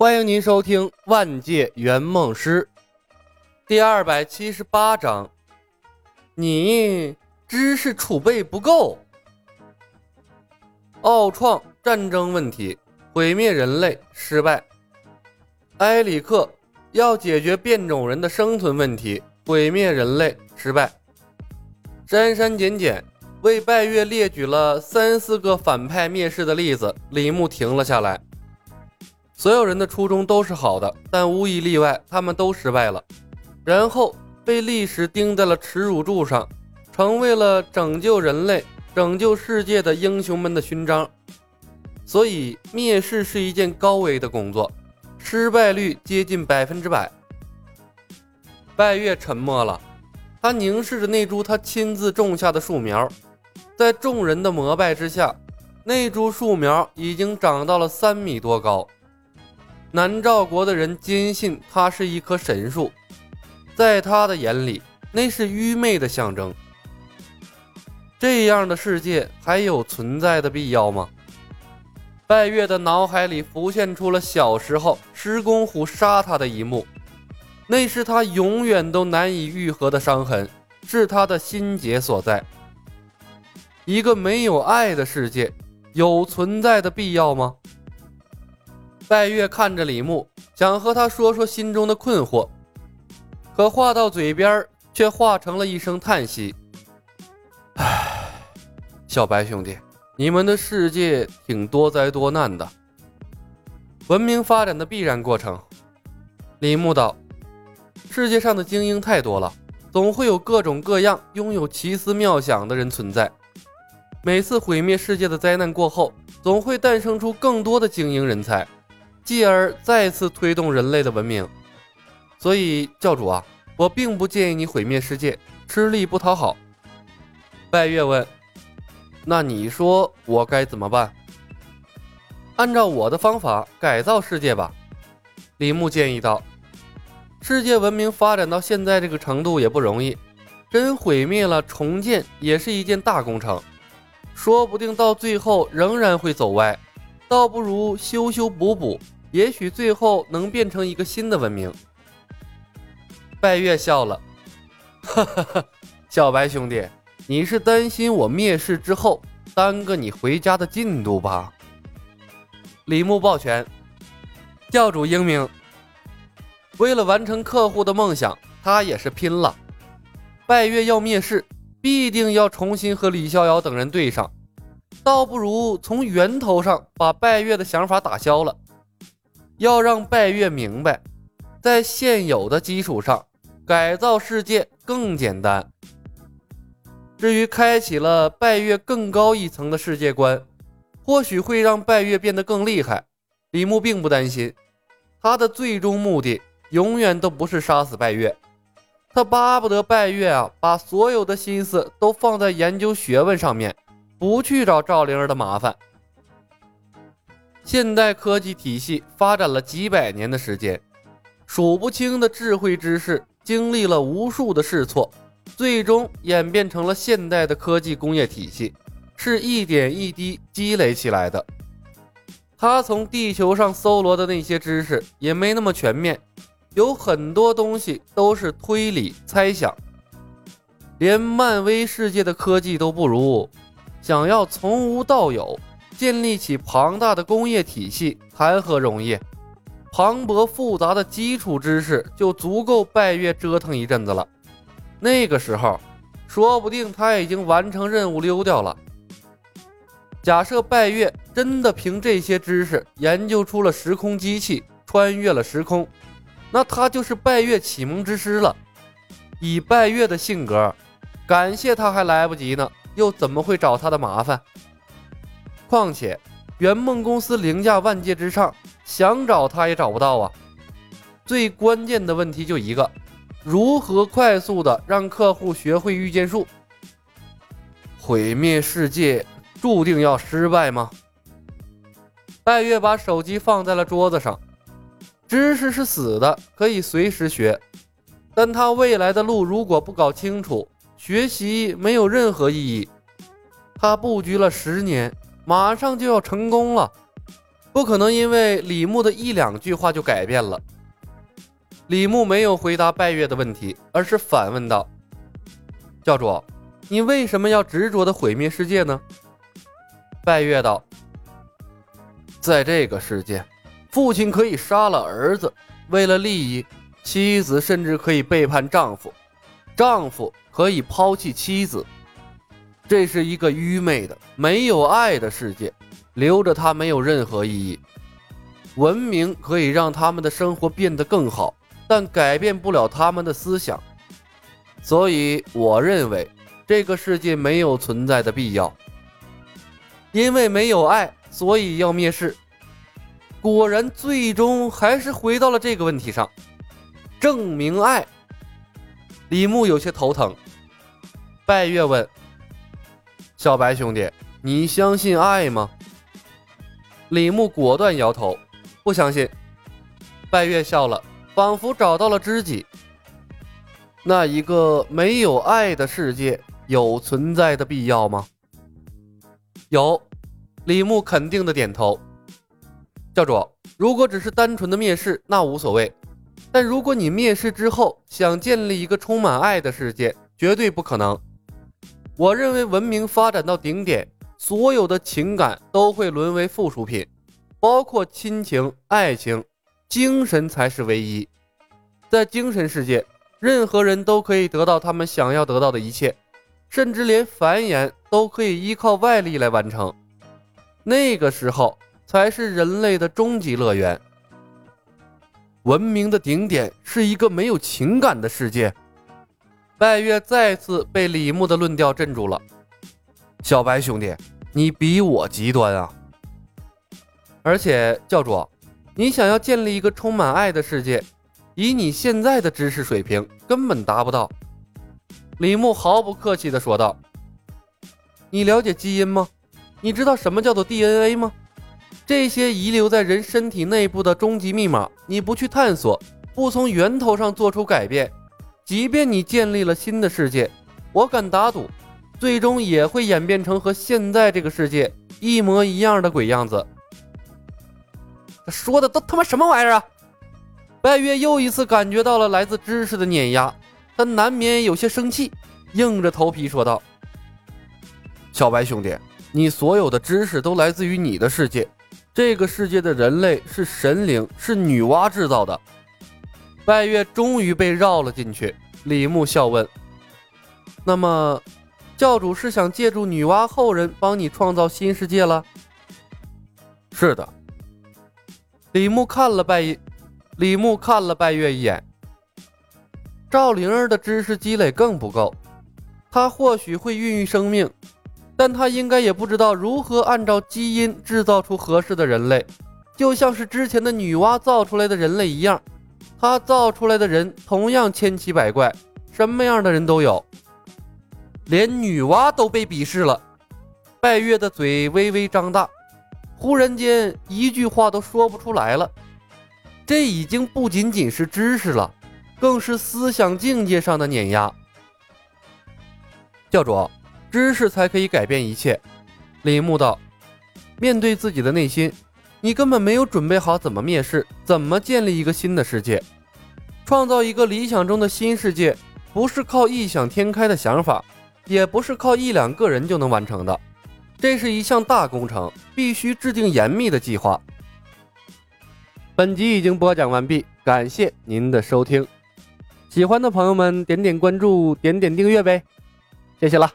欢迎您收听《万界圆梦师》第二百七十八章。你知识储备不够。奥创战争问题，毁灭人类失败。埃里克要解决变种人的生存问题，毁灭人类失败。删删减减，为拜月列举了三四个反派灭世的例子。李牧停了下来。所有人的初衷都是好的，但无一例外，他们都失败了，然后被历史钉在了耻辱柱上，成为了拯救人类、拯救世界的英雄们的勋章。所以，灭世是一件高危的工作，失败率接近百分之百。拜月沉默了，他凝视着那株他亲自种下的树苗，在众人的膜拜之下，那株树苗已经长到了三米多高。南诏国的人坚信它是一棵神树，在他的眼里，那是愚昧的象征。这样的世界还有存在的必要吗？拜月的脑海里浮现出了小时候石公虎杀他的一幕，那是他永远都难以愈合的伤痕，是他的心结所在。一个没有爱的世界，有存在的必要吗？拜月看着李牧，想和他说说心中的困惑，可话到嘴边，却化成了一声叹息：“唉，小白兄弟，你们的世界挺多灾多难的，文明发展的必然过程。”李牧道：“世界上的精英太多了，总会有各种各样拥有奇思妙想的人存在。每次毁灭世界的灾难过后，总会诞生出更多的精英人才。”继而再次推动人类的文明，所以教主啊，我并不建议你毁灭世界，吃力不讨好。拜月问：“那你说我该怎么办？”按照我的方法改造世界吧。李牧建议道：“世界文明发展到现在这个程度也不容易，真毁灭了重建也是一件大工程，说不定到最后仍然会走歪。”倒不如修修补补，也许最后能变成一个新的文明。拜月笑了，哈哈哈，小白兄弟，你是担心我灭世之后耽搁你回家的进度吧？李牧抱拳，教主英明。为了完成客户的梦想，他也是拼了。拜月要灭世，必定要重新和李逍遥等人对上。倒不如从源头上把拜月的想法打消了。要让拜月明白，在现有的基础上改造世界更简单。至于开启了拜月更高一层的世界观，或许会让拜月变得更厉害。李牧并不担心，他的最终目的永远都不是杀死拜月，他巴不得拜月啊把所有的心思都放在研究学问上面。不去找赵灵儿的麻烦。现代科技体系发展了几百年的时间，数不清的智慧之士经历了无数的试错，最终演变成了现代的科技工业体系，是一点一滴积累起来的。他从地球上搜罗的那些知识也没那么全面，有很多东西都是推理猜想，连漫威世界的科技都不如。想要从无到有建立起庞大的工业体系，谈何容易？磅礴复杂的基础知识就足够拜月折腾一阵子了。那个时候，说不定他已经完成任务溜掉了。假设拜月真的凭这些知识研究出了时空机器，穿越了时空，那他就是拜月启蒙之师了。以拜月的性格，感谢他还来不及呢。又怎么会找他的麻烦？况且圆梦公司凌驾万界之上，想找他也找不到啊！最关键的问题就一个：如何快速的让客户学会御剑术？毁灭世界注定要失败吗？拜月把手机放在了桌子上，知识是死的，可以随时学，但他未来的路如果不搞清楚。学习没有任何意义。他布局了十年，马上就要成功了。不可能因为李牧的一两句话就改变了。李牧没有回答拜月的问题，而是反问道：“教主，你为什么要执着的毁灭世界呢？”拜月道：“在这个世界，父亲可以杀了儿子，为了利益；妻子甚至可以背叛丈夫，丈夫可以抛弃妻子。这是一个愚昧的、没有爱的世界，留着它没有任何意义。文明可以让他们的生活变得更好。”但改变不了他们的思想，所以我认为这个世界没有存在的必要。因为没有爱，所以要灭世。果然，最终还是回到了这个问题上：证明爱。李牧有些头疼。拜月问：“小白兄弟，你相信爱吗？”李牧果断摇头，不相信。拜月笑了。仿佛找到了知己。那一个没有爱的世界有存在的必要吗？有，李牧肯定的点头。教主，如果只是单纯的灭世，那无所谓；但如果你灭世之后想建立一个充满爱的世界，绝对不可能。我认为文明发展到顶点，所有的情感都会沦为附属品，包括亲情、爱情。精神才是唯一，在精神世界，任何人都可以得到他们想要得到的一切，甚至连繁衍都可以依靠外力来完成。那个时候才是人类的终极乐园。文明的顶点是一个没有情感的世界。拜月再次被李牧的论调镇住了。小白兄弟，你比我极端啊！而且教主。你想要建立一个充满爱的世界，以你现在的知识水平根本达不到。”李牧毫不客气地说道。“你了解基因吗？你知道什么叫做 DNA 吗？这些遗留在人身体内部的终极密码，你不去探索，不从源头上做出改变，即便你建立了新的世界，我敢打赌，最终也会演变成和现在这个世界一模一样的鬼样子。”说的都他妈什么玩意儿啊！拜月又一次感觉到了来自知识的碾压，他难免有些生气，硬着头皮说道：“小白兄弟，你所有的知识都来自于你的世界，这个世界的人类是神灵，是女娲制造的。”拜月终于被绕了进去。李牧笑问：“那么，教主是想借助女娲后人帮你创造新世界了？”“是的。”李牧看了拜，李牧看了拜月一眼。赵灵儿的知识积累更不够，她或许会孕育生命，但他应该也不知道如何按照基因制造出合适的人类，就像是之前的女娲造出来的人类一样，她造出来的人同样千奇百怪，什么样的人都有，连女娲都被鄙视了。拜月的嘴微微张大。忽然间，一句话都说不出来了。这已经不仅仅是知识了，更是思想境界上的碾压。教主，知识才可以改变一切。李牧道：“面对自己的内心，你根本没有准备好怎么灭世，怎么建立一个新的世界，创造一个理想中的新世界，不是靠异想天开的想法，也不是靠一两个人就能完成的。”这是一项大工程，必须制定严密的计划。本集已经播讲完毕，感谢您的收听。喜欢的朋友们点点关注，点点订阅呗，谢谢了。